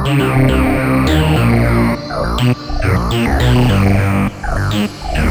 Oh,